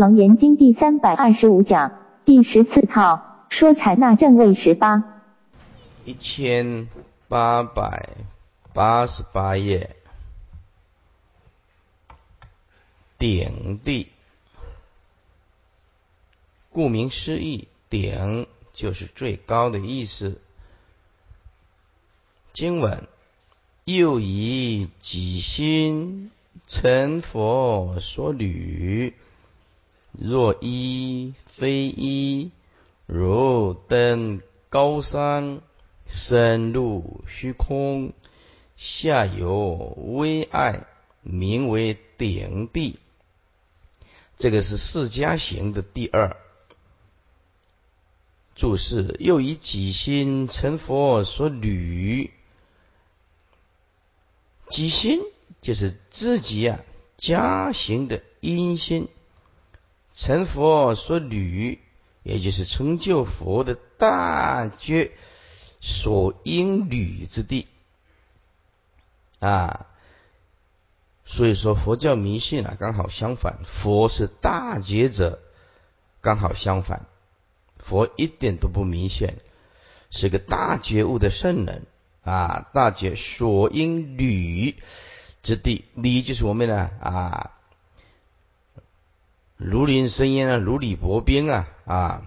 楞严经第三百二十五讲第十四套说禅那正位十八，一千八百八十八页，顶地，顾名思义，顶就是最高的意思。经文又以己心成佛所履。若一非一，如登高山，深入虚空，下有微爱，名为顶地。这个是释迦行的第二注释。又以己心成佛所履，己心就是自己啊加行的因心。成佛所履，也就是成就佛的大觉所应履之地啊。所以说，佛教迷信啊，刚好相反。佛是大觉者，刚好相反。佛一点都不明显，是个大觉悟的圣人啊。大觉所应履之地，履就是我们的啊。如临深渊啊，如履薄冰啊啊！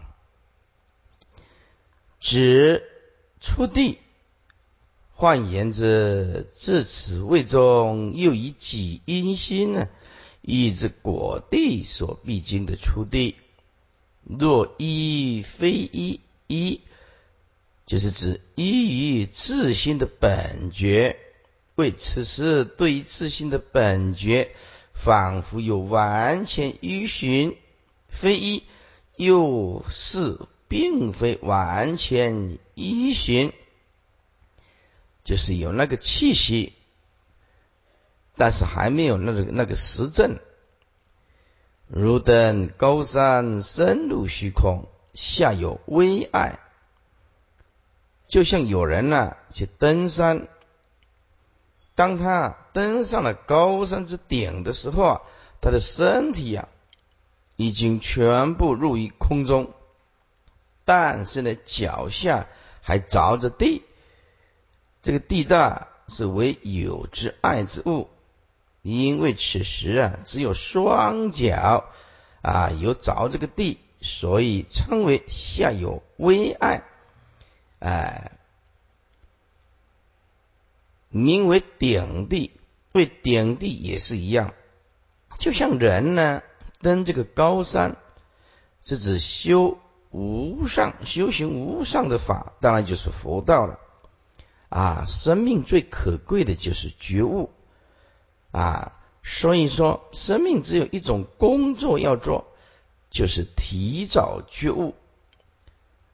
指出地，换言之，至此位中，又以己因心呢，以之果地所必经的出地。若一非一，一就是指依于自心的本觉，为此时对于自心的本觉。仿佛有完全依循，非一，又是并非完全依循，就是有那个气息，但是还没有那个那个实证。如登高山，深入虚空，下有微爱，就像有人呢去登山。当他登上了高山之顶的时候啊，他的身体呀已经全部入于空中，但是呢脚下还着着地，这个地大是为有之爱之物，因为此时啊只有双脚啊有着这个地，所以称为下有微爱，哎。名为顶地，对顶地也是一样，就像人呢登这个高山，是指修无上修行无上的法，当然就是佛道了。啊，生命最可贵的就是觉悟啊，所以说生命只有一种工作要做，就是提早觉悟。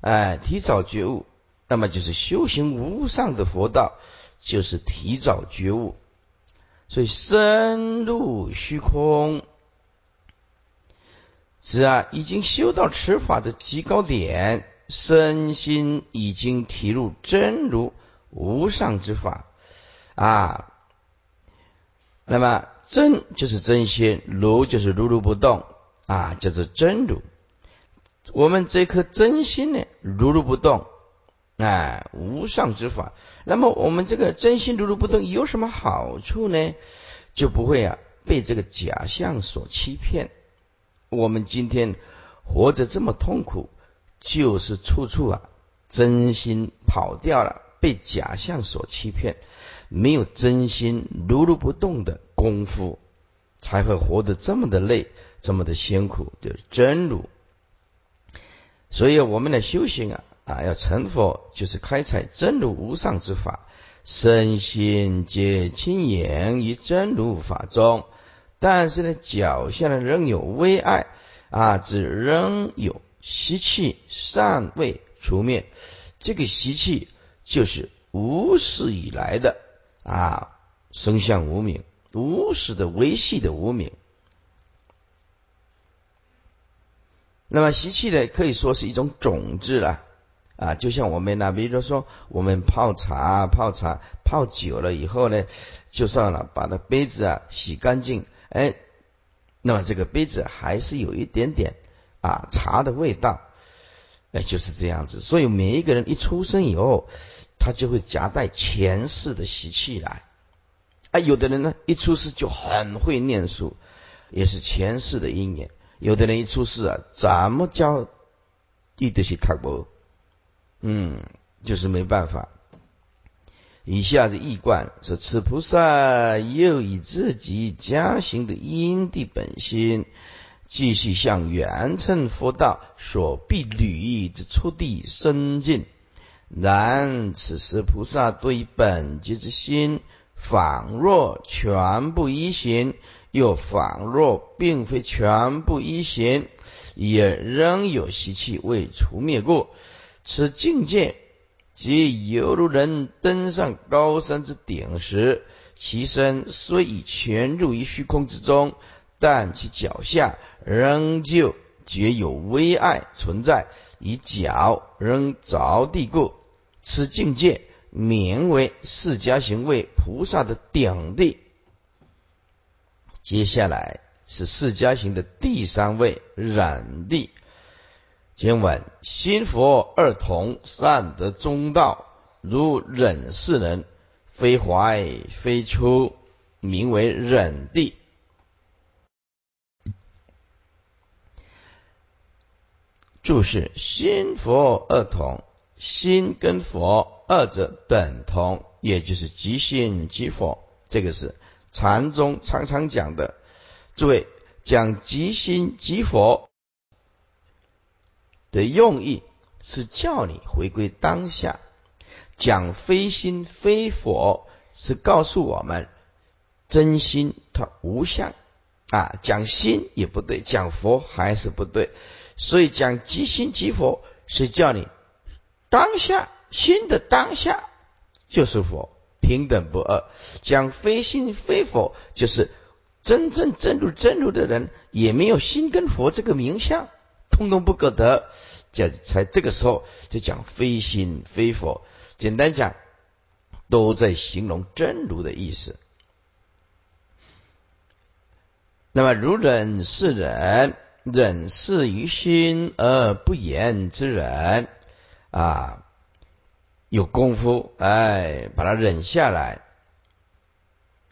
哎，提早觉悟，那么就是修行无上的佛道。就是提早觉悟，所以深入虚空，是啊，已经修到持法的极高点，身心已经提入真如无上之法啊。那么真就是真心，如就是如如不动啊，叫做真如。我们这颗真心呢，如如不动。哎，无上之法。那么我们这个真心如如不动有什么好处呢？就不会啊被这个假象所欺骗。我们今天活着这么痛苦，就是处处啊真心跑掉了，被假象所欺骗，没有真心如如不动的功夫，才会活得这么的累，这么的辛苦。就是真如。所以我们的修行啊。啊，要成佛，就是开采真如无上之法，身心皆清言于真如法中。但是呢，脚下呢仍有微爱啊，只仍有习气尚未除灭。这个习气就是无始以来的啊，生相无名，无始的维系的无名。那么习气呢，可以说是一种种子了。啊，就像我们呢，比如说我们泡茶，泡茶泡久了以后呢，就算了，把那杯子啊洗干净，哎，那么这个杯子还是有一点点啊茶的味道，哎，就是这样子。所以每一个人一出生以后，他就会夹带前世的习气来。啊，有的人呢一出世就很会念书，也是前世的因缘；有的人一出世啊，怎么教，地都是太薄，嗯，就是没办法。以下是易观说：此菩萨又以自己家行的因地本心，继续向圆称佛道所必履之初地深进。然此时菩萨对本觉之心。仿若全部一行，又仿若并非全部一行，也仍有习气未除灭过。此境界，即犹如人登上高山之顶时，其身虽已全入于虚空之中，但其脚下仍旧觉有微爱存在，以脚仍着地故。此境界。名为释迦行为菩萨的顶地。接下来是释迦行的第三位染地。经文：心佛二同，善得中道，如忍世人，非怀非出，名为忍地。注释：心佛二同，心跟佛。二者等同，也就是即心即佛，这个是禅宗常常讲的。诸位讲即心即佛的用意是叫你回归当下；讲非心非佛是告诉我们真心它无相啊。讲心也不对，讲佛还是不对。所以讲即心即佛是叫你当下。心的当下就是佛，平等不二。讲非心非佛，就是真正证入真如的人，也没有心跟佛这个名相，通通不可得。这才这个时候就讲非心非佛。简单讲，都在形容真如的意思。那么如忍是忍，忍是于心而不言之忍啊。有功夫，哎，把它忍下来。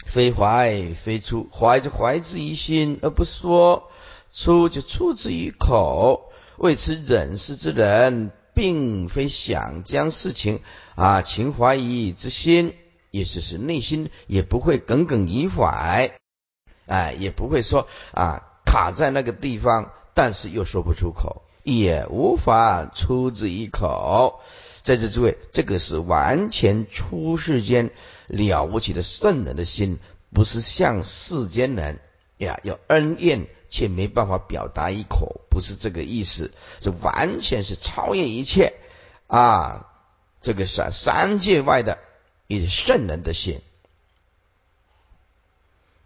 非怀非出，怀就怀之于心而不说，出就出之于口。为此忍事之人，并非想将事情啊情怀疑之心，也就是内心也不会耿耿于怀，哎，也不会说啊卡在那个地方，但是又说不出口，也无法出之于口。在这诸位，这个是完全出世间了不起的圣人的心，不是像世间人呀，有恩怨却没办法表达一口，不是这个意思，是完全是超越一切啊！这个是三界外的一圣人的心，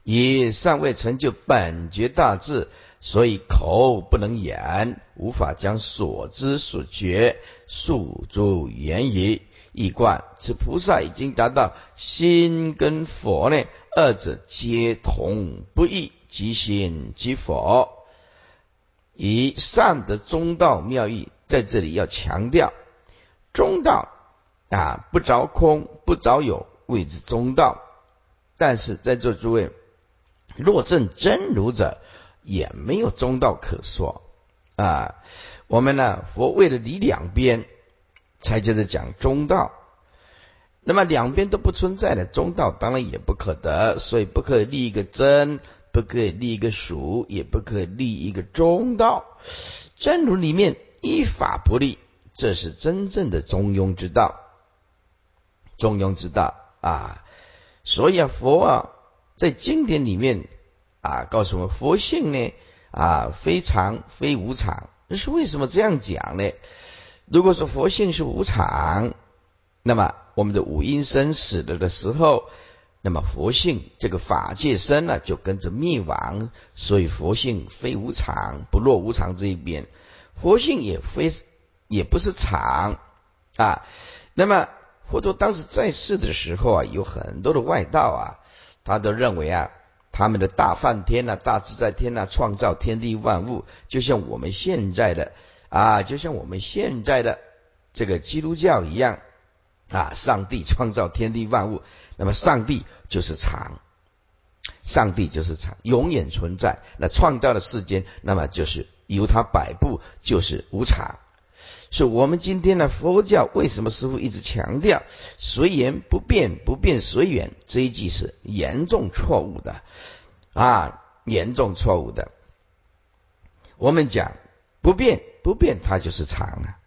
以尚未成就本觉大智。所以口不能言，无法将所知所觉诉诸言语。一贯此菩萨已经达到心跟佛呢，二者皆同不异，即心即佛。以善的中道妙义，在这里要强调，中道啊，不着空，不着有，谓之中道。但是在座诸位，若证真如者。也没有中道可说啊！我们呢，佛为了离两边，才接着讲中道。那么两边都不存在的中道，当然也不可得，所以不可以立一个真，不可以立一个属，也不可以立一个中道。真如里面依法不立，这是真正的中庸之道。中庸之道啊！所以啊，佛啊，在经典里面。啊，告诉我们佛性呢啊，非常非无常，那是为什么这样讲呢？如果说佛性是无常，那么我们的五阴生死了的时候，那么佛性这个法界生呢就跟着灭亡，所以佛性非无常，不落无常这一边，佛性也非也不是常啊。那么佛陀当时在世的时候啊，有很多的外道啊，他都认为啊。他们的大梵天呐、大自在天呐，创造天地万物，就像我们现在的啊，就像我们现在的这个基督教一样啊，上帝创造天地万物，那么上帝就是常，上帝就是常，永远存在。那创造的世间，那么就是由他摆布，就是无常。所以，我们今天的佛教为什么师傅一直强调随缘不变，不变随缘？这一句是严重错误的啊，严重错误的。我们讲不变，不变它就是常啊。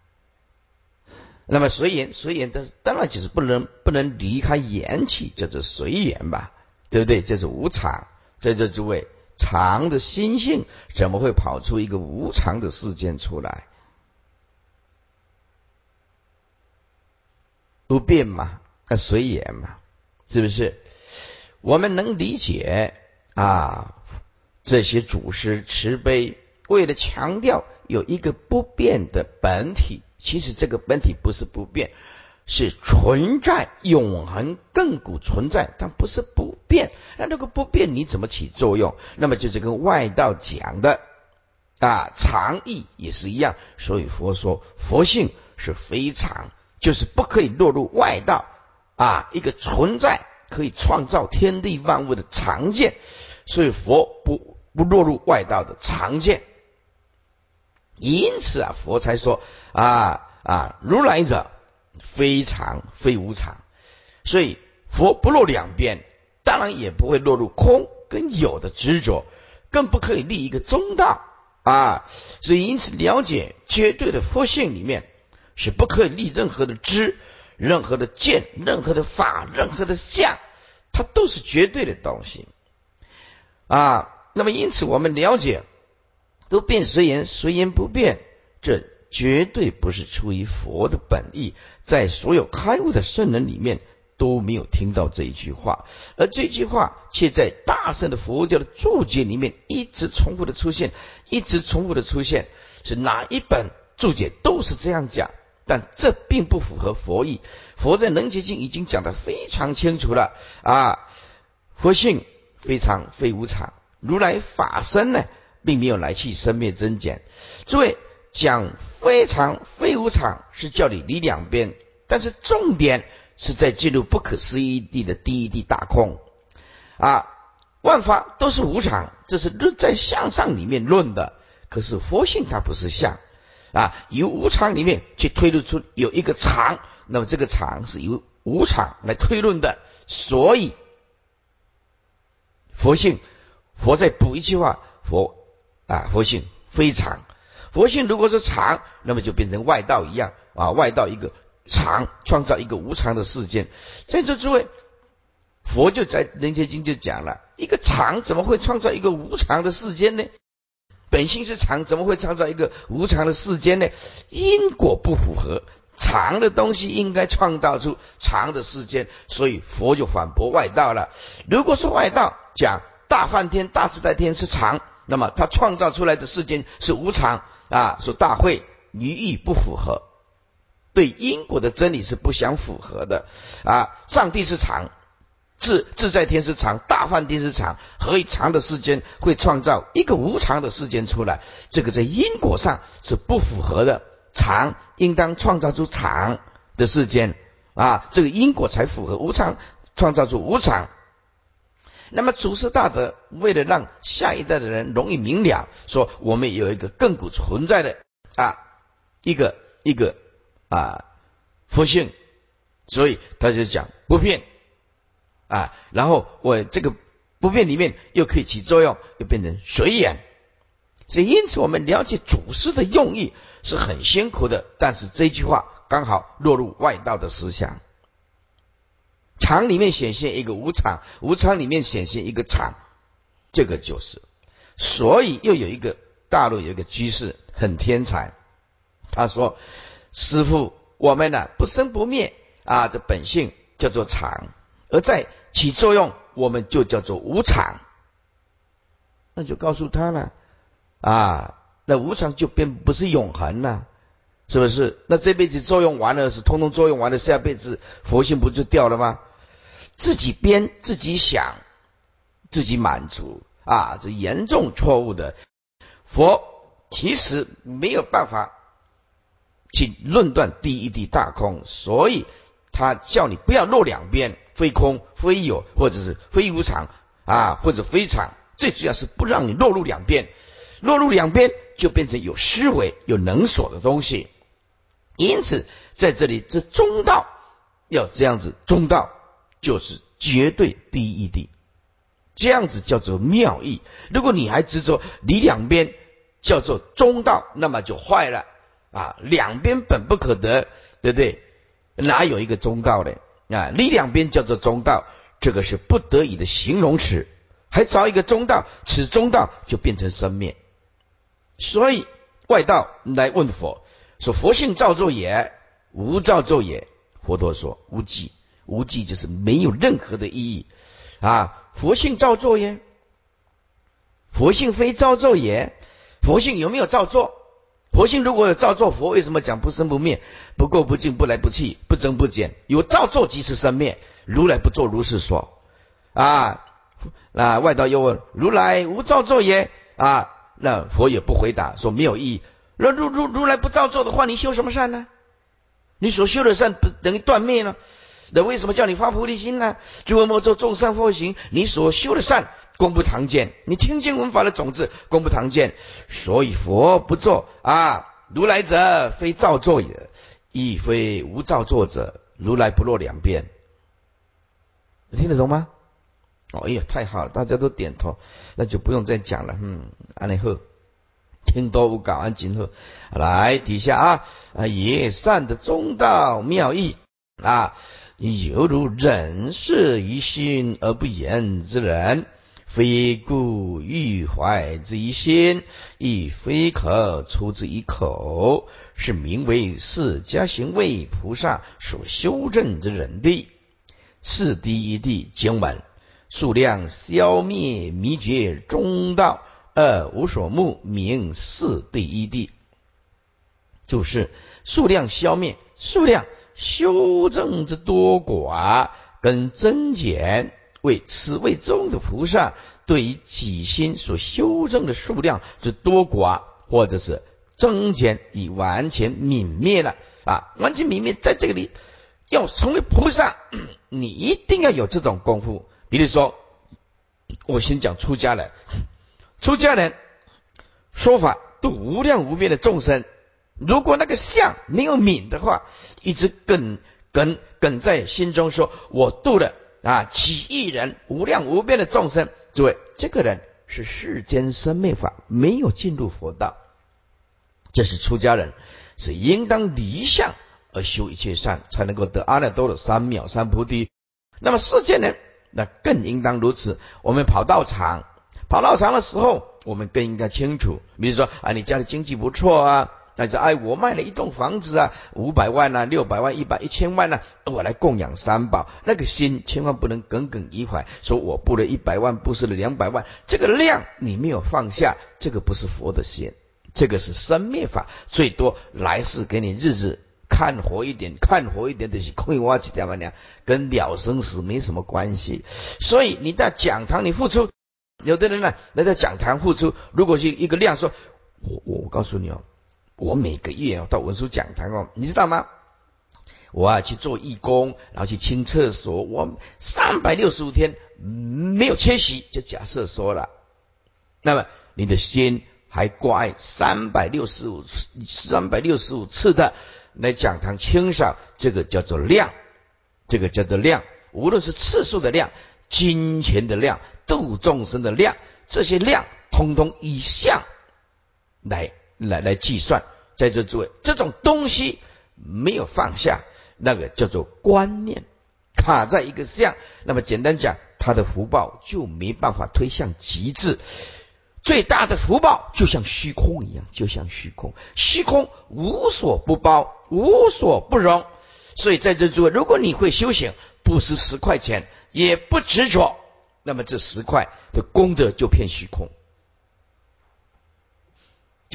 那么随缘，随缘，但是当然就是不能不能离开缘起，叫做随缘吧，对不对？这是无常，在这诸位常的心性，怎么会跑出一个无常的事件出来？不变嘛，那随缘嘛，是不是？我们能理解啊，这些祖师慈悲，为了强调有一个不变的本体，其实这个本体不是不变，是存在永恒亘古存在，但不是不变。那这个不变你怎么起作用？那么就是跟外道讲的啊，常义也是一样。所以佛说佛性是非常。就是不可以落入外道啊，一个存在可以创造天地万物的常见，所以佛不不落入外道的常见，因此啊，佛才说啊啊，如来者非常非无常，所以佛不落两边，当然也不会落入空跟有的执着，更不可以立一个中道啊，所以因此了解绝对的佛性里面。是不可以立任何的知、任何的见、任何的法、任何的相，它都是绝对的东西啊。那么因此我们了解，都变随缘，随缘不变，这绝对不是出于佛的本意。在所有开悟的圣人里面都没有听到这一句话，而这句话却在大圣的佛教的注解里面一直重复的出现，一直重复的出现。是哪一本注解都是这样讲。但这并不符合佛意。佛在《能结经》已经讲得非常清楚了啊！佛性非常非无常，如来法身呢，并没有来去生灭增减。诸位讲非常非无常，是叫你离两边，但是重点是在进入不可思议地的第一地大空啊！万法都是无常，这是论在相上里面论的。可是佛性它不是相。啊，由无常里面去推论出有一个常，那么这个常是由无常来推论的，所以佛性，佛再补一句话，佛啊，佛性非常，佛性如果是常，那么就变成外道一样啊，外道一个常创造一个无常的世界，在这诸位，佛就在《人间经》就讲了一个常怎么会创造一个无常的世间呢？本性是常，怎么会创造一个无常的世间呢？因果不符合，常的东西应该创造出常的世间，所以佛就反驳外道了。如果说外道讲大梵天、大自在天是常，那么他创造出来的世间是无常啊，说大会语义不符合，对因果的真理是不相符合的啊。上帝是常。自自在天是常，大梵天是常，何以常的世间会创造一个无常的世间出来？这个在因果上是不符合的。常应当创造出常的世间啊，这个因果才符合。无常创造出无常。那么祖师大德为了让下一代的人容易明了，说我们有一个亘古存在的啊一个一个啊佛性，所以他就讲不变。啊，然后我这个不变里面又可以起作用，又变成随缘，所以因此我们了解祖师的用意是很辛苦的，但是这句话刚好落入外道的思想。常里面显现一个无常，无常里面显现一个常，这个就是。所以又有一个大陆有一个居士很天才，他说：“师傅，我们呢不生不灭啊的本性叫做常。”而在起作用，我们就叫做无常。那就告诉他了啊，那无常就变不是永恒了，是不是？那这辈子作用完了，是通通作用完了，下辈子佛性不就掉了吗？自己编自己想，自己满足啊，这严重错误的。佛其实没有办法去论断第一地大空，所以他叫你不要落两边，非空非有，或者是非无常啊，或者非常。最主要是不让你落入两边，落入两边就变成有思维、有能所的东西。因此，在这里这中道要这样子，中道就是绝对第一的，这样子叫做妙义。如果你还执着你两边叫做中道，那么就坏了啊！两边本不可得，对不对？哪有一个中道的啊？你两边叫做中道，这个是不得已的形容词。还找一个中道，此中道就变成生灭。所以外道来问佛说：“佛性造作也，无造作也。”佛陀说：“无记，无记就是没有任何的意义啊！佛性造作耶？佛性非造作也？佛性有没有造作？佛性如果有造作，佛为什么讲不生不灭、不垢不净、不来不去、不增不减？有造作即是生灭。如来不作如是说啊。”那外道又问：“如来无造作也？”啊，那佛也不回答，说没有意义。那如如如来不造作的话，你修什么善呢？你所修的善不等于断灭了？那为什么叫你发菩提心呢？诸恶莫作，众善奉行。你所修的善功不唐见，你听经闻法的种子功不唐见，所以佛不做啊。如来者非造作也，亦非无造作者。如来不落两边，你听得懂吗？哎呀，太好了，大家都点头，那就不用再讲了。嗯，安利后听多无搞安今后，来底下啊啊，也善的中道妙义啊，犹如忍视于心而不言之人，非故欲怀之一心，亦非可出之一口，是名为释迦行为菩萨所修正之人的。是第一地经文。数量消灭迷觉中道二无所目名四第一地，就是数量消灭数量修正之多寡跟增减，为此为中的菩萨对于己心所修正的数量之多寡或者是增减已完全泯灭了啊，完全泯灭，在这个里要成为菩萨，你一定要有这种功夫。比如说，我先讲出家人，出家人说法度无量无边的众生，如果那个相没有泯的话，一直梗梗梗在心中，说我度了啊几亿人无量无边的众生，诸位，这个人是世间生灭法，没有进入佛道，这是出家人，是应当离相而修一切善，才能够得阿耨多罗三藐三菩提。那么世间人。那更应当如此。我们跑道场，跑道场的时候，我们更应该清楚。比如说啊，你家里经济不错啊，但是哎，我卖了一栋房子啊，五百万啊，六百万、一百、一千万啊，我来供养三宝。那个心千万不能耿耿于怀，说我布了一百万，布施了两百万，这个量你没有放下，这个不是佛的心，这个是生灭法，最多来世给你日子。看活一点，看活一点的是亏我几条万两，跟了生死没什么关系。所以你在讲堂你付出，有的人呢来到讲堂付出，如果是一个量说，我我告诉你哦，我每个月要到文殊讲堂哦，你知道吗？我要去做义工，然后去清厕所，我三百六十五天没有缺席，就假设说了，那么你的心还挂三百六十五三百六十五次的。来讲堂清扫，这个叫做量，这个叫做量。无论是次数的量、金钱的量、度众生的量，这些量通通以相来来来计算。在座诸位，这种东西没有放下，那个叫做观念卡在一个相。那么简单讲，他的福报就没办法推向极致。最大的福报就像虚空一样，就像虚空，虚空无所不包，无所不容。所以在这诸位，如果你会修行，不是十块钱，也不执着，那么这十块的功德就骗虚空，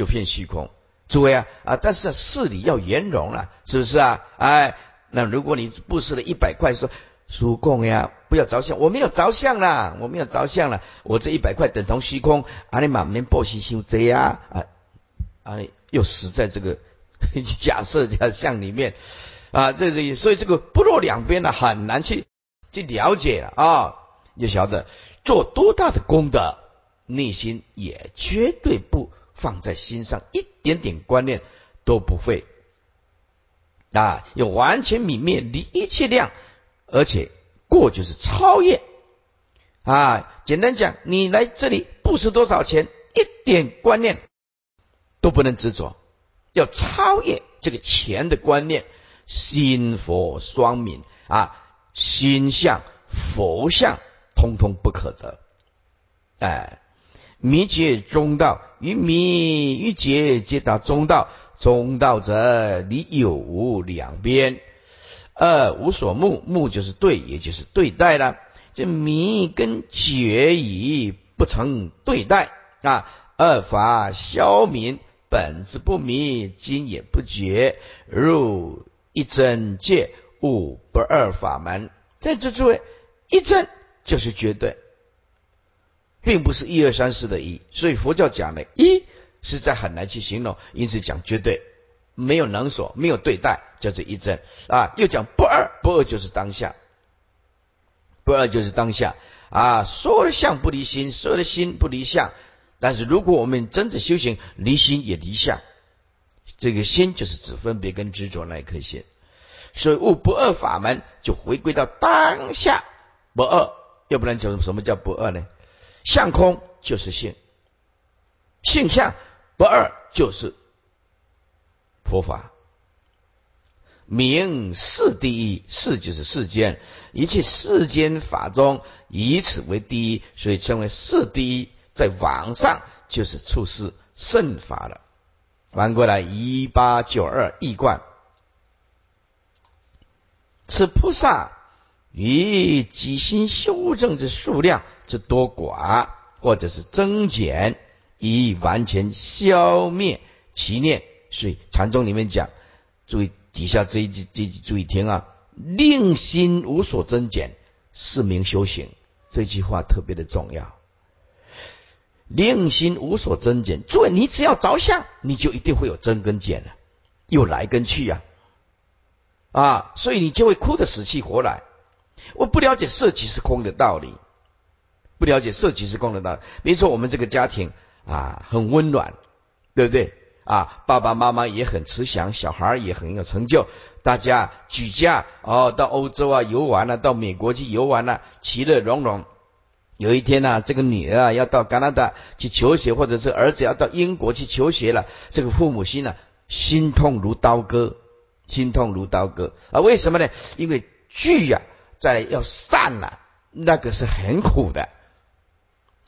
就偏虚空。诸位啊啊，但是事理要圆融了，是不是啊？哎，那如果你布施了一百块，说叔公呀，不要着相，我没有着相啦，我没有着相了，我这一百块等同虚空，阿里满面报西修这呀啊啊，又死在这个 假设假象里面啊，这这所以这个不落两边呢，很难去去了解啊，就晓得做多大的功德，内心也绝对不放在心上，一点点观念都不会啊，要完全泯灭离一切量。而且过就是超越啊！简单讲，你来这里不是多少钱，一点观念都不能执着，要超越这个钱的观念，心佛双泯啊，心相佛相通通不可得。哎，迷解中道，与迷与解皆达中道，中道者离有无两边。二无所目，目就是对，也就是对待了。这迷跟觉已不成对待啊。二法消泯，本质不迷，今也不觉，入一真界，悟不二法门。在这诸位，一真就是绝对，并不是一二三四的一。所以佛教讲的一实在很难去形容，因此讲绝对。没有能所，没有对待，叫做一真啊。又讲不二，不二就是当下，不二就是当下啊。所有的相不离心，所有的心不离相。但是如果我们真的修行，离心也离相，这个心就是指分别跟执着那一颗心。所以悟不二法门，就回归到当下不二。要不然讲什么叫不二呢？相空就是性，性相不二就是。佛法名世第一，世就是世间一切世间法中，以此为第一，所以称为世第一。在网上就是处世圣法了。翻过来一八九二易观，此菩萨与己心修正之数量之多寡，或者是增减，以完全消灭其念。所以禅宗里面讲，注意底下这一句，这句注意听啊，令心无所增减，是名修行。这句话特别的重要。令心无所增减，诸位，你只要着相，你就一定会有增跟减了，有来跟去呀，啊，所以你就会哭得死去活来。我不了解色即是空的道理，不了解色即是空的道理。比如说我们这个家庭啊，很温暖，对不对？啊，爸爸妈妈也很慈祥，小孩也很有成就，大家举家哦到欧洲啊游玩了，到美国去游玩了，其乐融融。有一天呢，这个女儿啊要到加拿大去求学，或者是儿子要到英国去求学了，这个父母心呢心痛如刀割，心痛如刀割啊！为什么呢？因为聚呀，再来要散了，那个是很苦的。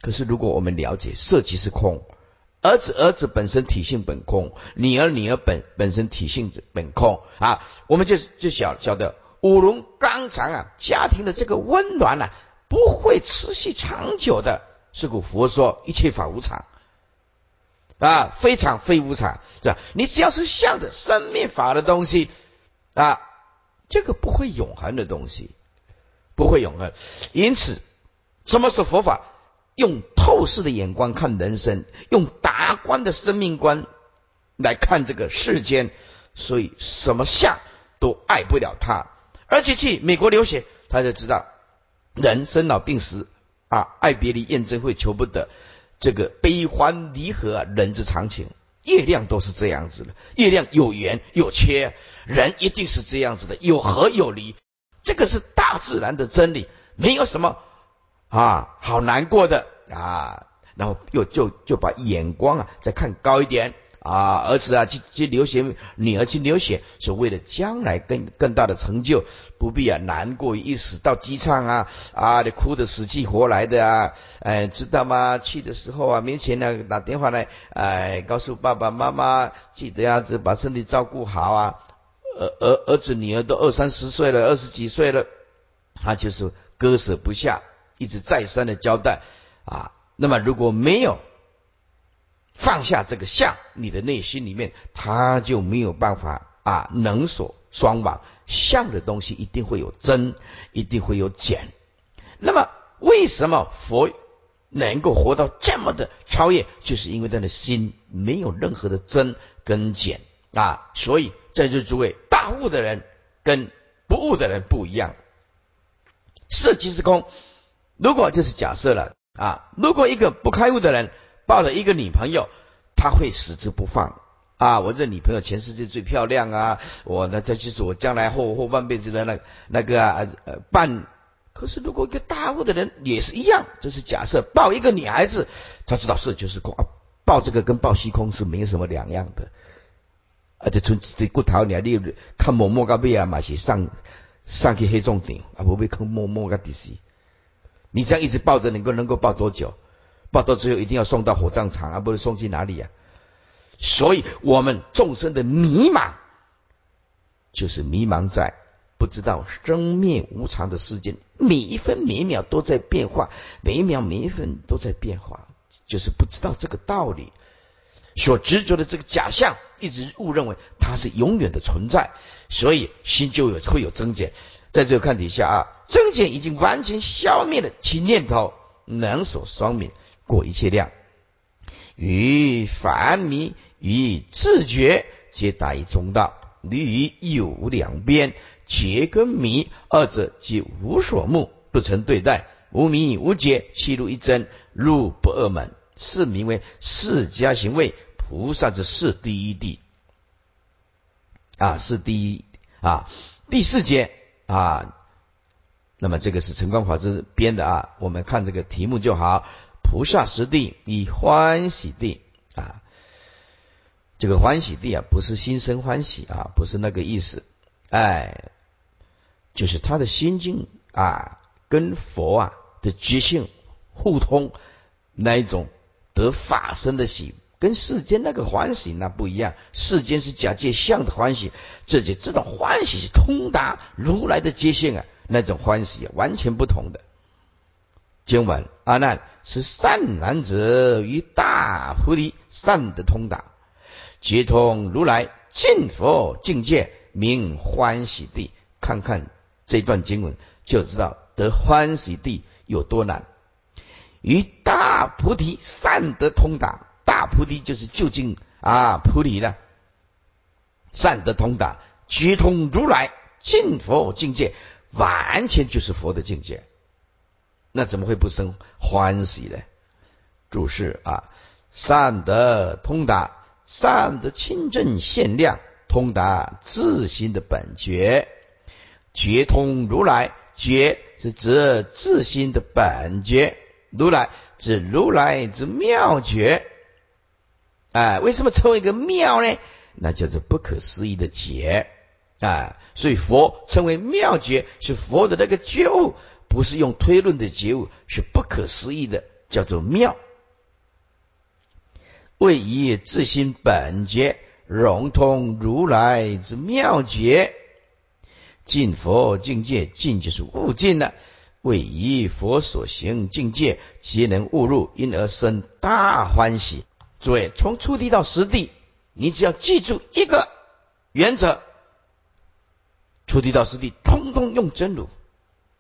可是如果我们了解色即是空。儿子，儿子本身体性本空；女儿，女儿本本身体性本空啊。我们就就晓晓得五龙刚长啊，家庭的这个温暖呢，不会持续长久的。是故佛说一切法无常啊，非常非无常，是吧？你只要是向着生命法的东西啊，这个不会永恒的东西，不会永恒。因此，什么是佛法？用透视的眼光看人生，用达观的生命观来看这个世间，所以什么相都爱不了他。而且去美国留学，他就知道人生老病死啊，爱别离、怨憎会、求不得，这个悲欢离合啊，人之常情。月亮都是这样子的，月亮有圆有缺，人一定是这样子的，有合有离，这个是大自然的真理，没有什么。啊，好难过的啊！然后又就就把眼光啊再看高一点啊，儿子啊去去留学，女儿去留学，是为了将来更更大的成就，不必啊难过一时。到机场啊啊，你哭得死去活来的啊！哎，知道吗？去的时候啊，没钱呢，打电话来，哎，告诉爸爸妈妈，记得样子把身体照顾好啊。儿儿儿子女儿都二三十岁了，二十几岁了，他就是割舍不下。一直再三的交代啊，那么如果没有放下这个相，你的内心里面他就没有办法啊能所双往，相的东西一定会有增，一定会有减。那么为什么佛能够活到这么的超越？就是因为他的心没有任何的增跟减啊。所以在这诸位大悟的人跟不悟的人不一样。色即是空，如果这是假设了啊，如果一个不开悟的人抱了一个女朋友，他会死之不放啊！我这女朋友全世界最漂亮啊！我呢，这就是我将来后后半辈子的那那个啊呃伴。可是如果一个大悟的人也是一样，这是假设抱一个女孩子，他知道色就是空啊，抱这个跟抱虚空是没有什么两样的。而且从这骨头你你看某某个背啊嘛是上。上去黑重点啊，不被坑摸摸个底西。你这样一直抱着，能够能够抱多久？抱到最后一定要送到火葬场啊，不是送去哪里呀？所以，我们众生的迷茫，就是迷茫在不知道生灭无常的世间，每一分每秒都在变化，每一秒每一分都在变化，就是不知道这个道理。所执着的这个假象，一直误认为它是永远的存在，所以心就有会有增减。在这个看底下啊，增减已经完全消灭了其念头，能所双泯过一切量，与凡迷与自觉皆达于中道，离于有两边，觉跟迷二者皆无所目，不成对待，无迷无觉，气入一真，入不二门。是名为释迦行位菩萨之四第一地啊，是第一啊，第四节啊。那么这个是晨光法师编的啊，我们看这个题目就好。菩萨十地以欢喜地啊，这个欢喜地啊，不是心生欢喜啊，不是那个意思，哎，就是他的心境啊，跟佛啊的觉性互通那一种。得法身的喜，跟世间那个欢喜那不一样。世间是假借相的欢喜，这就这种欢喜是通达如来的界限啊，那种欢喜完全不同的。经文阿难是善男子与大菩提善的通达，接通如来净佛境界，名欢喜地。看看这段经文就知道得欢喜地有多难。与大菩提善得通达，大菩提就是究竟啊菩提了，善得通达，觉通如来净佛境界，完全就是佛的境界，那怎么会不生欢喜呢？注释啊，善得通达，善得清正限量，通达自心的本觉，觉通如来觉是指自心的本觉。如来指如来之妙觉，哎，为什么称为一个妙呢？那叫做不可思议的解，啊，所以佛称为妙觉，是佛的那个觉悟，不是用推论的觉悟，是不可思议的，叫做妙。为以自心本觉，融通如来之妙觉，尽佛境界，尽就是悟尽了。为以佛所行境界，皆能悟入，因而生大欢喜。诸位，从初地到实地，你只要记住一个原则：初地到实地，通通用真如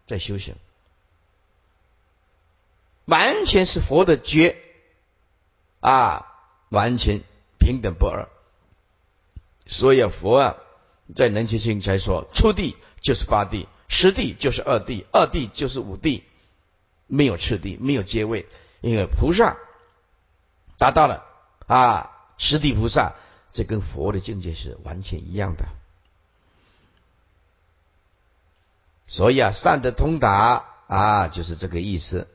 在修行，完全是佛的觉啊，完全平等不二。所以佛啊，在能切心才说，初地就是八地。十地就是二地，二地就是五地，没有次第，没有阶位，因为菩萨达到了啊，十地菩萨，这跟佛的境界是完全一样的。所以啊，善的通达啊，就是这个意思。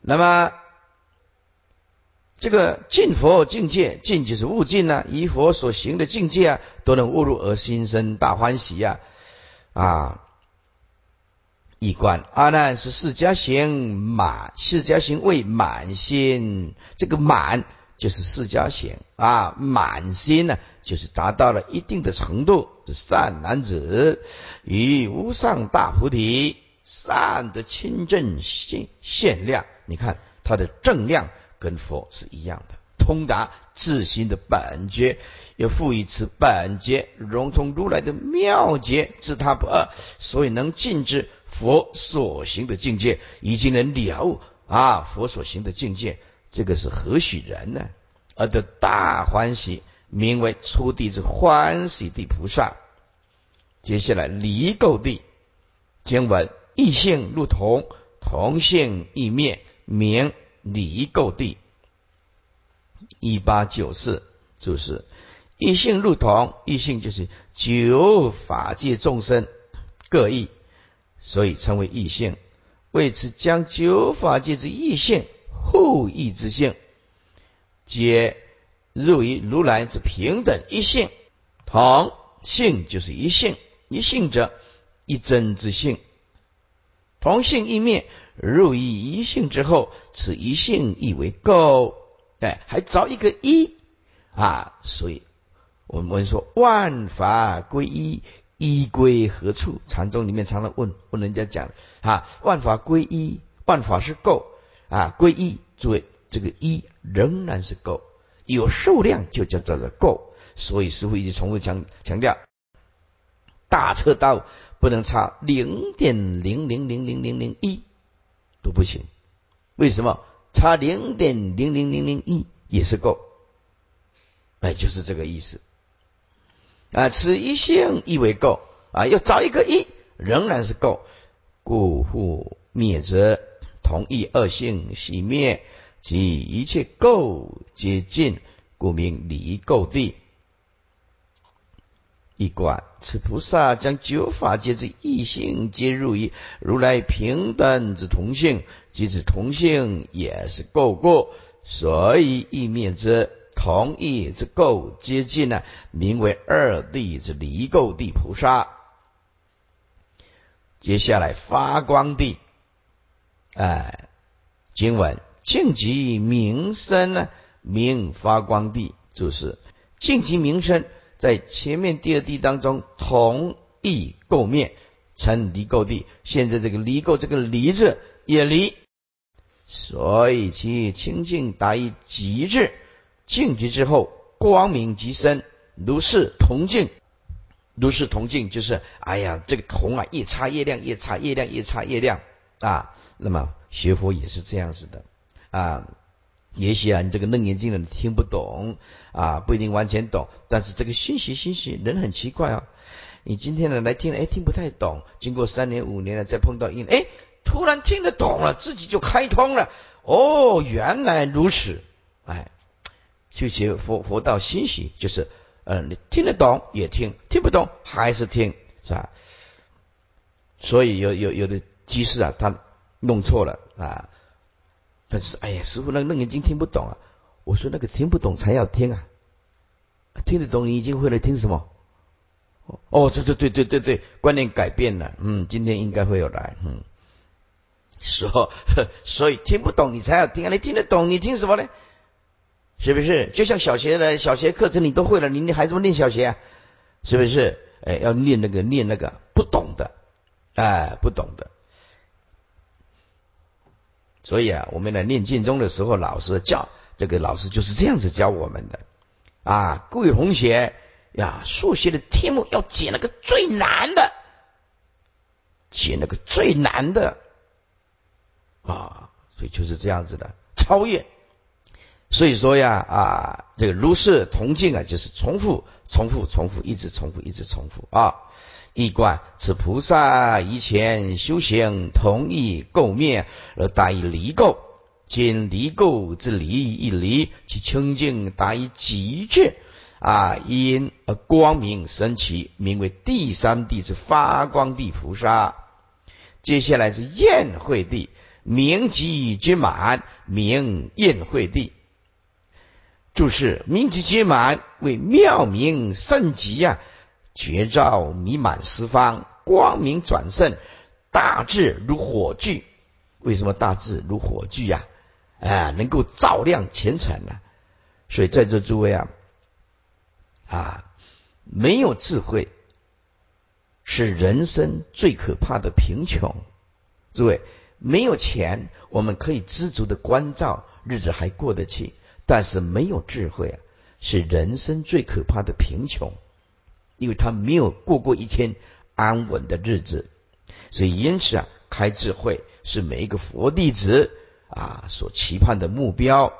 那么这个尽佛境界，尽就是悟尽呢，以佛所行的境界啊，都能悟入而心生大欢喜呀。啊，一观。阿难是释迦行满，释迦行为满心，这个满就是释迦行啊，满心呢就是达到了一定的程度，是善男子。与无上大菩提善的清正现现量，你看他的正量跟佛是一样的，通达自心的本觉，又赋予此本觉融通如来的妙觉，自他不二，所以能尽知佛所行的境界，已经能了悟啊佛所行的境界，这个是何许人呢？而得大欢喜，名为初地之欢喜地菩萨。接下来离垢地经文，异性入同，同性异灭，名离垢地。一八九四注释异性入同，异性就是九法界众生各异，所以称为异性。为此，将九法界之异性互异之性。皆入于如来之平等一性，同性就是一性，一性者一真之性，同性一灭，入于一性之后，此一性亦为垢，哎，还着一个一啊，所以我们说万法归一，一归何处？禅宗里面常常问问人家讲啊，万法归一，万法是垢啊，归一，诸位。这个一仍然是够，有数量就叫做够，所以师傅一直重复强强调，大车道不能差零点零零零零零零一都不行，为什么？差零点零零零零一也是够，哎，就是这个意思啊。此一性亦为垢啊，要找一个一仍然是垢，故复灭则同一二性熄灭。即一切垢皆尽，故名离垢地。一观此菩萨将九法界之异性皆入于如来平等之同性，即指同性也是垢过，所以意灭之同意之垢接近呢，名为二地之离垢地菩萨。接下来发光地，哎，经文。净极名声呢，明发光地就是净极名声，在前面第二地当中同意垢灭成离垢地。现在这个离垢这个离字也离，所以其清净达于极致，净极之后光明极深，如是同净，如是同净就是哎呀，这个铜啊越擦越亮，越擦越亮，越擦越亮啊。那么学佛也是这样子的。啊，也许啊，你这个楞严经的听不懂啊，不一定完全懂。但是这个信息，信息人很奇怪哦。你今天呢来听，哎，听不太懂。经过三年五年了，再碰到一，哎，突然听得懂了，自己就开通了。哦，原来如此。哎，就学佛佛道信息，就是嗯，你听得懂也听，听不懂还是听，是吧？所以有有有的居士啊，他弄错了啊。但是，哎呀，师傅，那个楞严经听不懂啊！我说那个听不懂才要听啊，听得懂你已经会了，听什么？哦，对对对对对对，观念改变了，嗯，今天应该会有来，嗯，说，所以听不懂你才要听啊！你听得懂，你听什么呢？是不是？就像小学的小学课程你都会了，你你孩子们念小学啊？是不是？哎，要念那个念那个不懂的，哎，不懂的。所以啊，我们来念经中的时候，老师教这个老师就是这样子教我们的啊。各位同学呀，数学的题目要解那个最难的，解那个最难的啊，所以就是这样子的超越。所以说呀啊，这个如是同境啊，就是重复、重复、重复，一直重复、一直重复啊。一观此菩萨以前修行同意垢灭而达于离垢，今离垢之离一离，其清净达于极致啊，因而光明神奇，名为第三地之发光地菩萨。接下来是宴会地，名极均满，名宴会地。就是：名极皆满为妙明圣极呀。绝照弥满十方，光明转胜，大智如火炬。为什么大智如火炬呀？啊，能够照亮前程呢？所以在座诸位啊，啊，没有智慧是人生最可怕的贫穷。诸位，没有钱，我们可以知足的关照，日子还过得去。但是没有智慧啊，是人生最可怕的贫穷，因为他没有过过一天安稳的日子，所以因此啊，开智慧是每一个佛弟子啊所期盼的目标。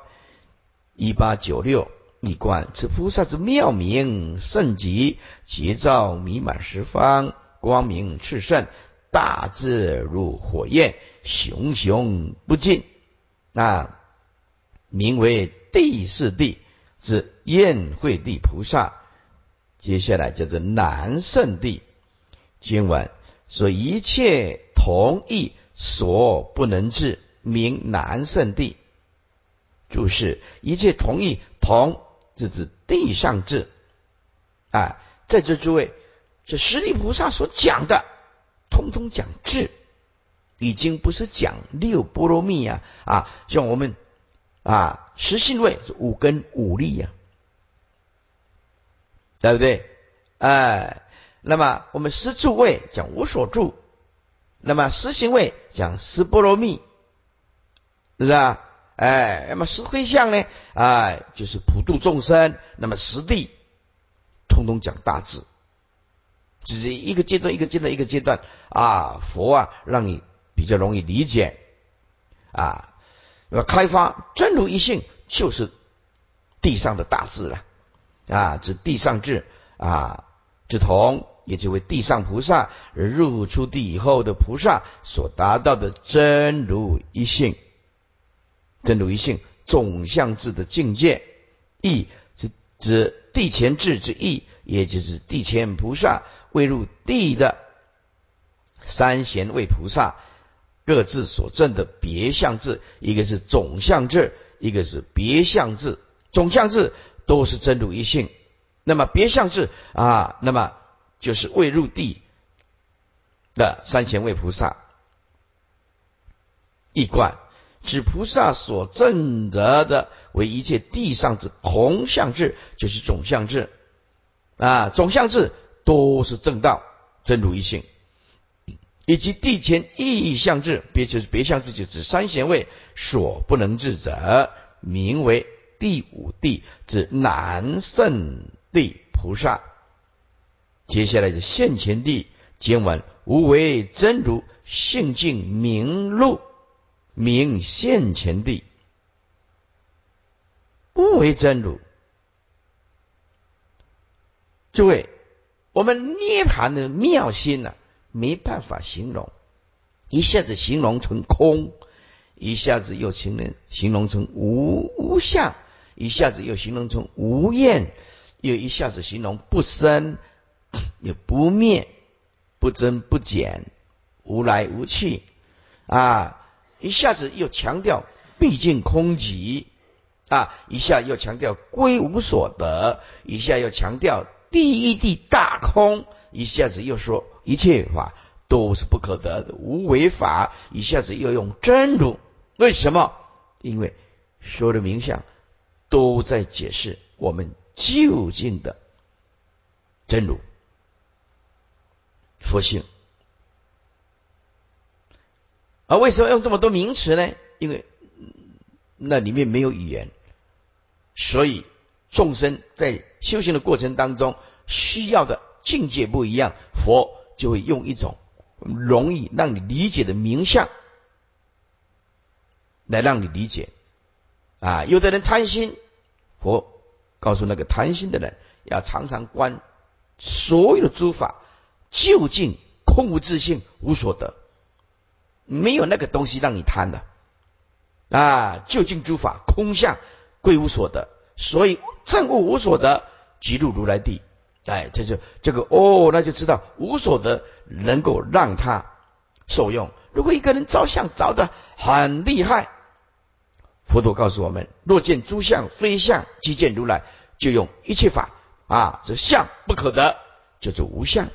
一八九六，一观此菩萨之妙明甚极，节照弥满十方，光明炽盛，大智如火焰，熊熊不尽。那名为第四地之宴会地菩萨。接下来叫做南圣地。经文说：一切同意所不能治，名南圣地。注释：一切同意同，是指地上智。啊，在这诸位，这十地菩萨所讲的，通通讲智，已经不是讲六波罗蜜呀。啊，像我们啊，十信位是五根五力呀，对不对？哎，那么我们十住位讲无所住，那么十行位讲十波罗蜜，是不是啊？哎，那么十回向呢？哎，就是普度众生。那么十地，通通讲大智，只是一个阶段一个阶段一个阶段啊。佛啊，让你比较容易理解啊。那开发真如一性，就是地上的大智了啊，指地上智啊，之同，也就为地上菩萨入出地以后的菩萨所达到的真如一性。真如一性总相智的境界，意是指地前智之意，也就是地前菩萨未入地的三贤位菩萨各自所证的别相智，一个是总相智，一个是别相智。总相智都是真如一性，那么别相智啊，那么就是未入地的三贤位菩萨一观。指菩萨所证得的为一切地上之同相智，就是总相智啊，总相智都是正道真如一性，以及地前异相智，别就是别相智，就指三贤位所不能治者，名为第五地指南圣地菩萨。接下来是现前地经文，无为真如性净明露。名现前地，无为真如。诸位，我们涅盘的妙心呢，没办法形容，一下子形容成空，一下子又形容形容成无无相，一下子又形容成无厌，又一下子形容不生 也不灭，不增不减，无来无去啊。一下子又强调毕竟空寂啊，一下又强调归无所得，一下又强调第一地大空，一下子又说一切法都是不可得的无为法，一下子又用真如，为什么？因为所有的名相都在解释我们究竟的真如佛性。而为什么用这么多名词呢？因为那里面没有语言，所以众生在修行的过程当中需要的境界不一样，佛就会用一种容易让你理解的名相来让你理解。啊，有的人贪心，佛告诉那个贪心的人，要常常观所有的诸法究竟空无自性，无所得。没有那个东西让你贪的啊！究竟诸法空相归无所得，所以正悟无所得，即入如来地。哎，这就这个哦，那就知道无所得能够让他受用。如果一个人照相照的很厉害，佛陀告诉我们：若见诸相非相，即见如来。就用一切法啊，这相不可得，叫做无相。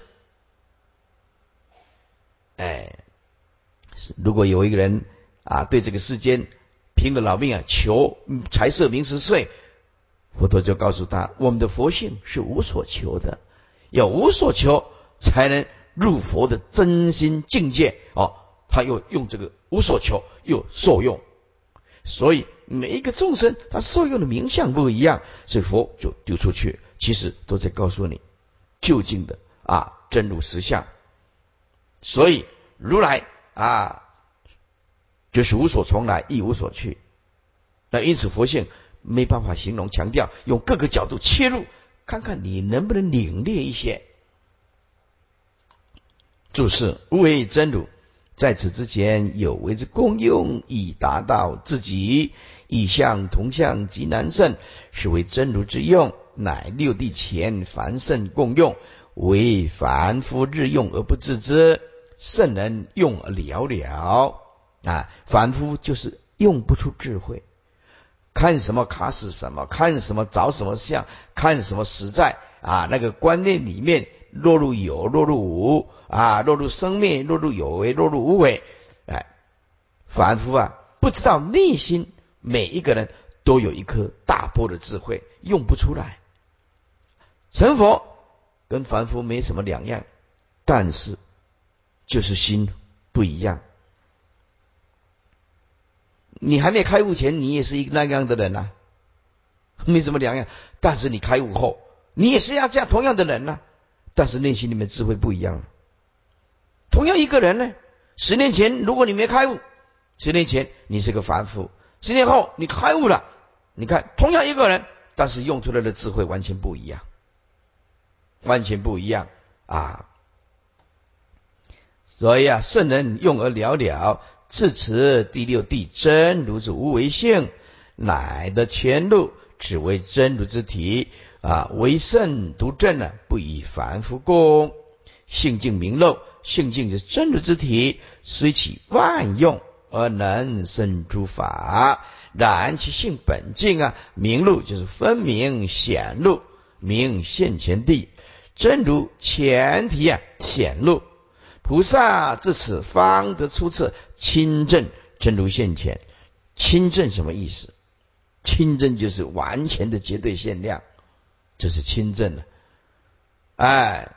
哎。如果有一个人啊，对这个世间拼了老命啊，求财色名食睡，佛陀就告诉他：我们的佛性是无所求的，要无所求才能入佛的真心境界。哦，他又用这个无所求又受用，所以每一个众生他受用的名相不一样，所以佛就丢出去，其实都在告诉你究竟的啊真如实相。所以如来啊，就是无所从来，亦无所去。那因此佛性没办法形容，强调用各个角度切入，看看你能不能领略一些。注释：为真如，在此之前有为之功用，以达到自己异相同相极难胜，是为真如之用，乃六地前凡圣共用，为凡夫日用而不自知，圣人用而了了啊！凡夫就是用不出智慧，看什么卡死什么，看什么找什么相，看什么实在啊，那个观念里面。落入有，落入无啊，落入生灭，落入有为，落入无为。哎，凡夫啊，不知道内心每一个人都有一颗大波的智慧，用不出来。成佛跟凡夫没什么两样，但是就是心不一样。你还没开悟前，你也是一个那样的人呐，没什么两样。但是你开悟后，你也是要这样同样的人呐。但是内心里面智慧不一样。同样一个人呢，十年前如果你没开悟，十年前你是个凡夫，十年后你开悟了，你看同样一个人，但是用出来的智慧完全不一样，完全不一样啊！所以啊，圣人用而了了，自此第六地真如之无为性，乃得前路，只为真如之体。啊，为圣独正呢，不以凡夫功，性净明漏，性净是真如之体，虽起万用而能生诸法，然其性本净啊，明露就是分明显露，明现前地，真如前提啊显露，菩萨至此方得出次亲证真如现前，亲证什么意思？亲证就是完全的绝对限量。这是亲证了，哎，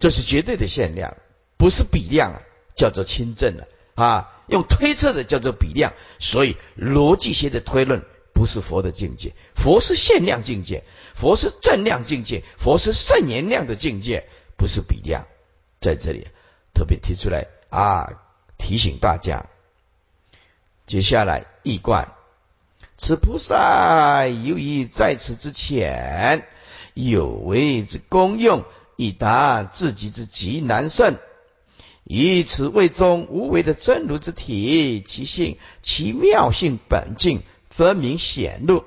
这是绝对的限量，不是比量，叫做亲证了啊。用推测的叫做比量，所以逻辑学的推论不是佛的境界，佛是限量境界，佛是正量境界，佛是圣言量的境界，不是比量。在这里特别提出来啊，提醒大家。接下来易观。此菩萨由于在此之前有为之功用，以达自己之极难胜，以此为中无为的真如之体，其性其妙性本净，分明显露，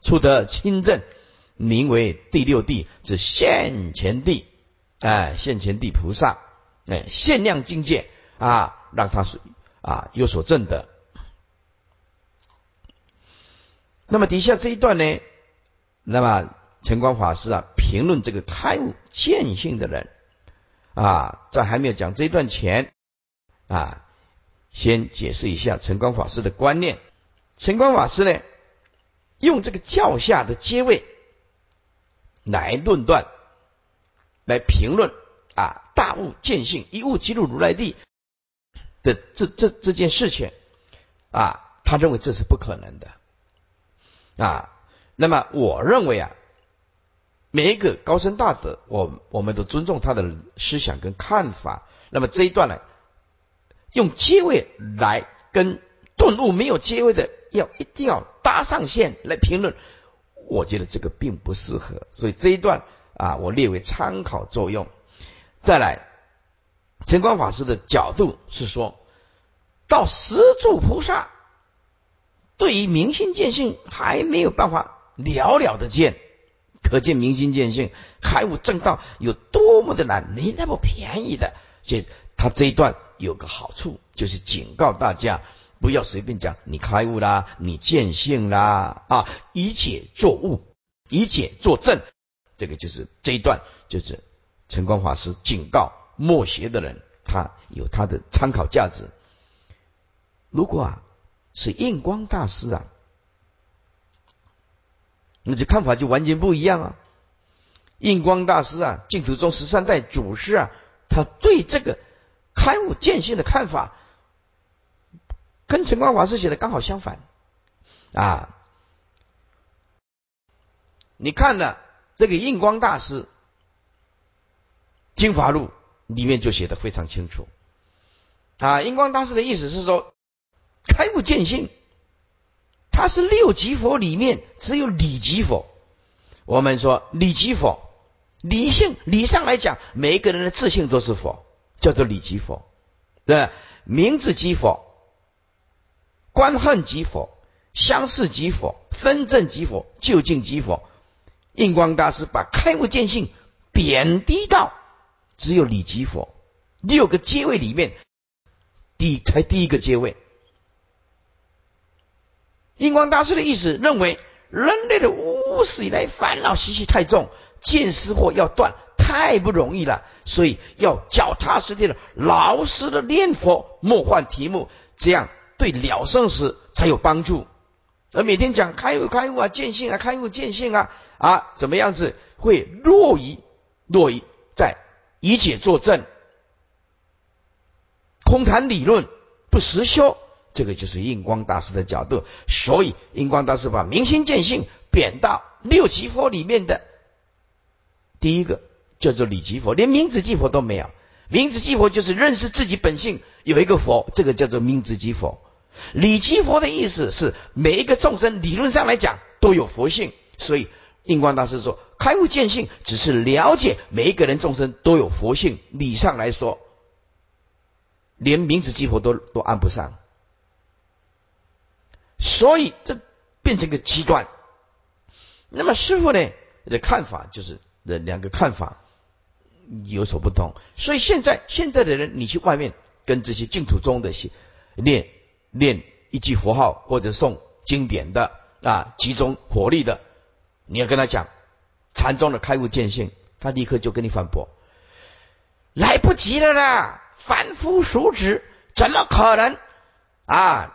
出得清正，名为第六地之现前地，哎，现前地菩萨，哎，限量境界啊，让他是啊有所证的。那么底下这一段呢？那么晨光法师啊，评论这个开悟见性的人啊，在还没有讲这一段前啊，先解释一下晨光法师的观念。晨光法师呢，用这个教下的阶位来论断、来评论啊，大悟见性、一悟即入如来地的这这这件事情啊，他认为这是不可能的。啊，那么我认为啊，每一个高僧大德，我我们都尊重他的思想跟看法。那么这一段呢，用阶位来跟顿悟没有阶位的，要一定要搭上线来评论，我觉得这个并不适合。所以这一段啊，我列为参考作用。再来，晨光法师的角度是说，到十住菩萨。对于明心见性还没有办法了了的见，可见明心见性开悟正道有多么的难，没那么便宜的。这他这一段有个好处，就是警告大家不要随便讲你开悟啦，你见性啦啊，以解作悟，以解作证。这个就是这一段，就是晨光法师警告默学的人，他有他的参考价值。如果啊。是印光大师啊，那这看法就完全不一样啊。印光大师啊，净土宗十三代祖师啊，他对这个开悟见性的看法跟陈光法师写的刚好相反啊。你看了这个印光大师《精华录》里面就写的非常清楚啊。印光大师的意思是说，开悟见性，他是六级佛里面只有理级佛。我们说理级佛，理性理上来讲，每一个人的自信都是佛，叫做理级佛，对名字即佛，观恨即佛，相似即佛，分正即佛，究竟即佛。印光大师把开悟见性贬低到只有理即佛，六个阶位里面第才第一个阶位。印光大师的意思认为，人类的无始以来烦恼习气太重，见思惑要断太不容易了，所以要脚踏实地的、老实的念佛，莫换题目，这样对了生死才有帮助。而每天讲开悟、开悟啊、见性啊、开悟、见性啊。啊，怎么样子会落于落于在以解作证，空谈理论不实修，这个就是印光大师的角度。所以印光大师把明心见性贬到六级佛里面的第一个叫做理即佛，连名字即佛都没有。名字即佛就是认识自己本性有一个佛，这个叫做名字即佛。理即佛的意思是每一个众生理论上来讲都有佛性，所以。印光大师说：“开悟见性，只是了解每一个人众生都有佛性。理上来说，连名字激活都都按不上，所以这变成个极端。那么师傅呢的看法就是这两个看法有所不同。所以现在现在的人，你去外面跟这些净土宗的些念念一句佛号或者诵经典的啊，集中火力的。”你要跟他讲禅宗的开悟见性，他立刻就跟你反驳，来不及了啦！凡夫俗子怎么可能啊？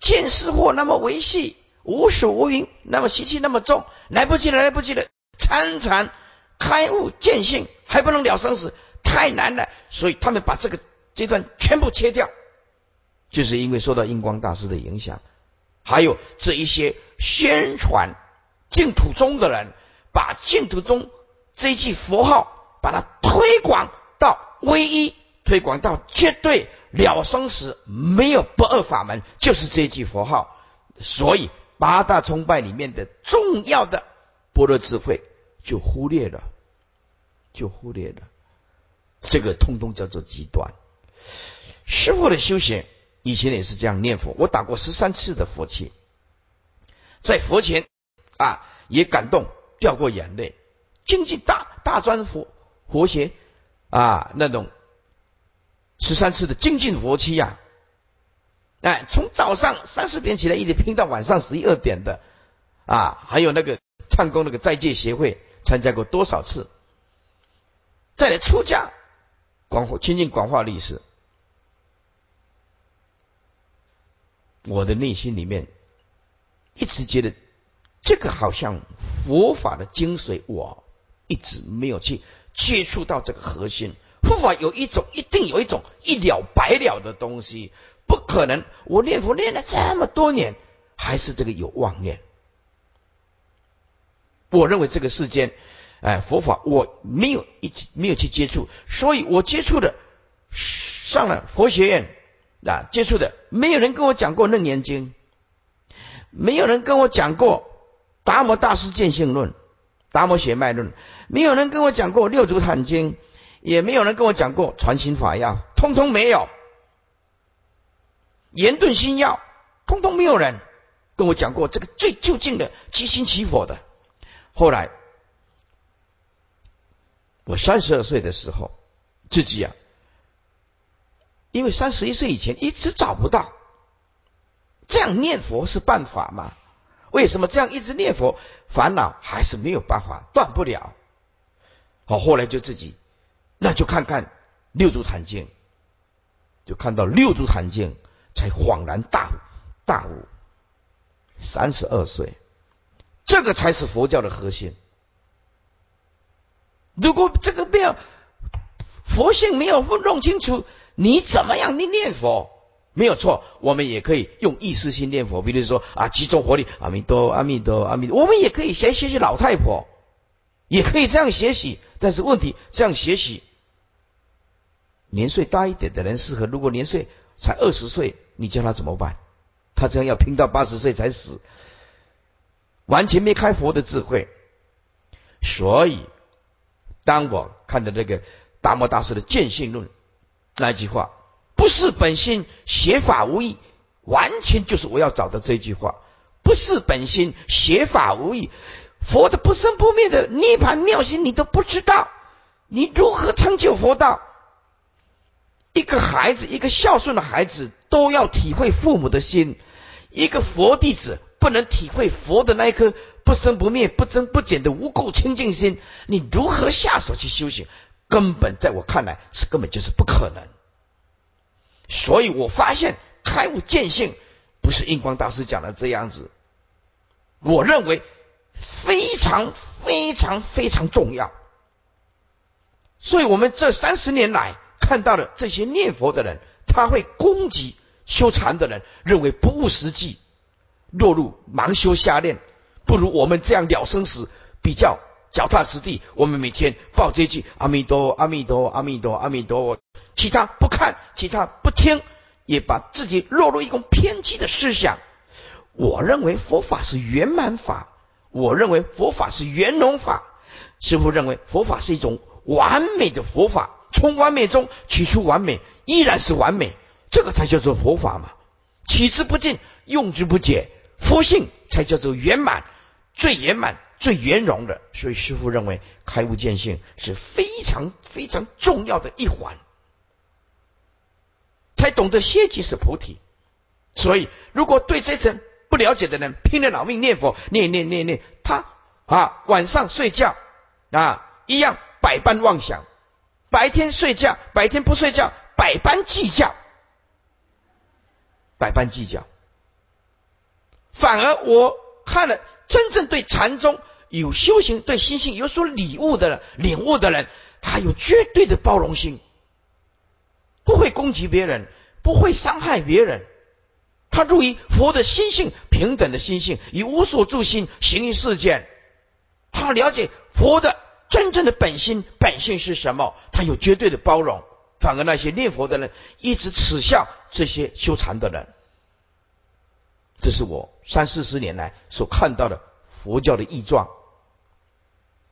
见识惑那么维系，无始无云，那么习气那么重，来不及了，来不及了！参禅开悟见性还不能了生死，太难了。所以他们把这个阶段全部切掉，就是因为受到印光大师的影响，还有这一些宣传。净土宗的人把净土宗这一句佛号，把它推广到唯一，推广到绝对了生死，没有不二法门，就是这一句佛号。所以八大崇拜里面的重要的般若智慧就忽略了，就忽略了。这个通通叫做极端。师傅的修行以前也是这样念佛，我打过十三次的佛七，在佛前。啊，也感动，掉过眼泪。精进大大专佛佛学啊，那种十三次的精进佛期呀，哎，从早上三四点起来，一直拼到晚上十一二点的啊，还有那个唱功那个在界协会参加过多少次？再来出家广亲近广化历史，我的内心里面一直觉得。这个好像佛法的精髓，我一直没有去接触到这个核心。佛法有一种，一定有一种一了百了的东西，不可能。我念佛念了这么多年，还是这个有妄念。我认为这个世间，哎，佛法我没有一没有去接触，所以我接触的上了佛学院啊，接触的没有人跟我讲过《楞严经》，没有人跟我讲过。达摩大师见性论，达摩血脉论，没有人跟我讲过六祖坛经，也没有人跟我讲过传心法要，通通没有。严顿心要，通通没有人跟我讲过这个最究竟的即心起佛的。后来，我三十二岁的时候，自己啊，因为三十一岁以前一直找不到，这样念佛是办法吗？为什么这样一直念佛，烦恼还是没有办法断不了？好，后来就自己，那就看看六祖坛经，就看到六祖坛经，才恍然大悟，大悟。三十二岁，这个才是佛教的核心。如果这个没有佛性没有弄清楚，你怎么样你念佛？没有错，我们也可以用意识心念佛，比如说啊，集中火力，阿弥陀，阿弥陀，阿弥陀。我们也可以先学习老太婆，也可以这样学习。但是问题，这样学习，年岁大一点的人适合。如果年岁才二十岁，你叫他怎么办？他这样要拼到八十岁才死，完全没开佛的智慧。所以，当我看到这个达摩大师的见性论那句话。不是本心，邪法无益，完全就是我要找的这句话。不是本心，邪法无益，佛的不生不灭的涅盘妙心你都不知道，你如何成就佛道？一个孩子，一个孝顺的孩子，都要体会父母的心。一个佛弟子不能体会佛的那一颗不生不灭、不增不减的无垢清净心，你如何下手去修行？根本在我看来是根本就是不可能。所以我发现开悟见性不是印光大师讲的这样子，我认为非常非常非常重要。所以我们这三十年来看到的这些念佛的人，他会攻击修禅的人，认为不务实际，落入盲修瞎练，不如我们这样了生死比较脚踏实地。我们每天报这句阿弥陀阿弥陀阿弥陀阿弥陀。其他不看，其他不听，也把自己落入一种偏激的思想。我认为佛法是圆满法，我认为佛法是圆融法。师父认为佛法是一种完美的佛法，从完美中取出完美，依然是完美，这个才叫做佛法嘛。取之不尽，用之不竭，佛性才叫做圆满，最圆满、最圆融的。所以师父认为开悟见性是非常非常重要的一环。才懂得歇即是菩提，所以如果对这层不了解的人，拼了老命念佛，念念念念，他啊晚上睡觉啊一样百般妄想，白天睡觉，白天不睡觉，百般计较，百般计较。反而我看了真正对禅宗有修行、对心性有所领悟的人、领悟的人，他有绝对的包容心。不会攻击别人，不会伤害别人。他入于佛的心性，平等的心性，以无所住心行于世间。他了解佛的真正的本心，本性是什么？他有绝对的包容。反而那些念佛的人一直耻笑这些修禅的人。这是我三四十年来所看到的佛教的异状。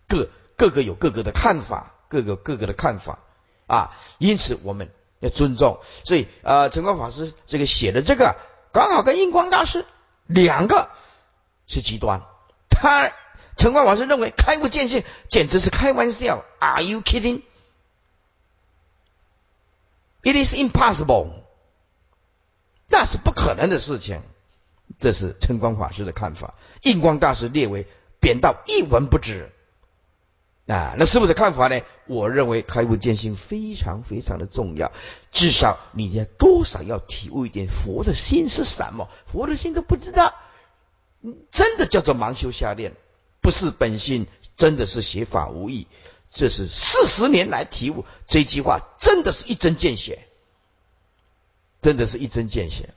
各各个有各个的看法，各个各个的看法啊。因此我们。要尊重，所以呃，陈光法师这个写的这个刚好跟印光大师两个是极端。他陈光法师认为开悟见性简直是开玩笑，Are you kidding? It is impossible，那是不可能的事情。这是陈光法师的看法，印光大师列为贬到一文不值。啊，那师傅的看法呢？我认为开悟见性非常非常的重要，至少你要多少要体悟一点佛的心是什么，佛的心都不知道，真的叫做盲修瞎练，不是本性，真的是邪法无益。这是四十年来体悟这句话，真的是一针见血，真的是一针见血。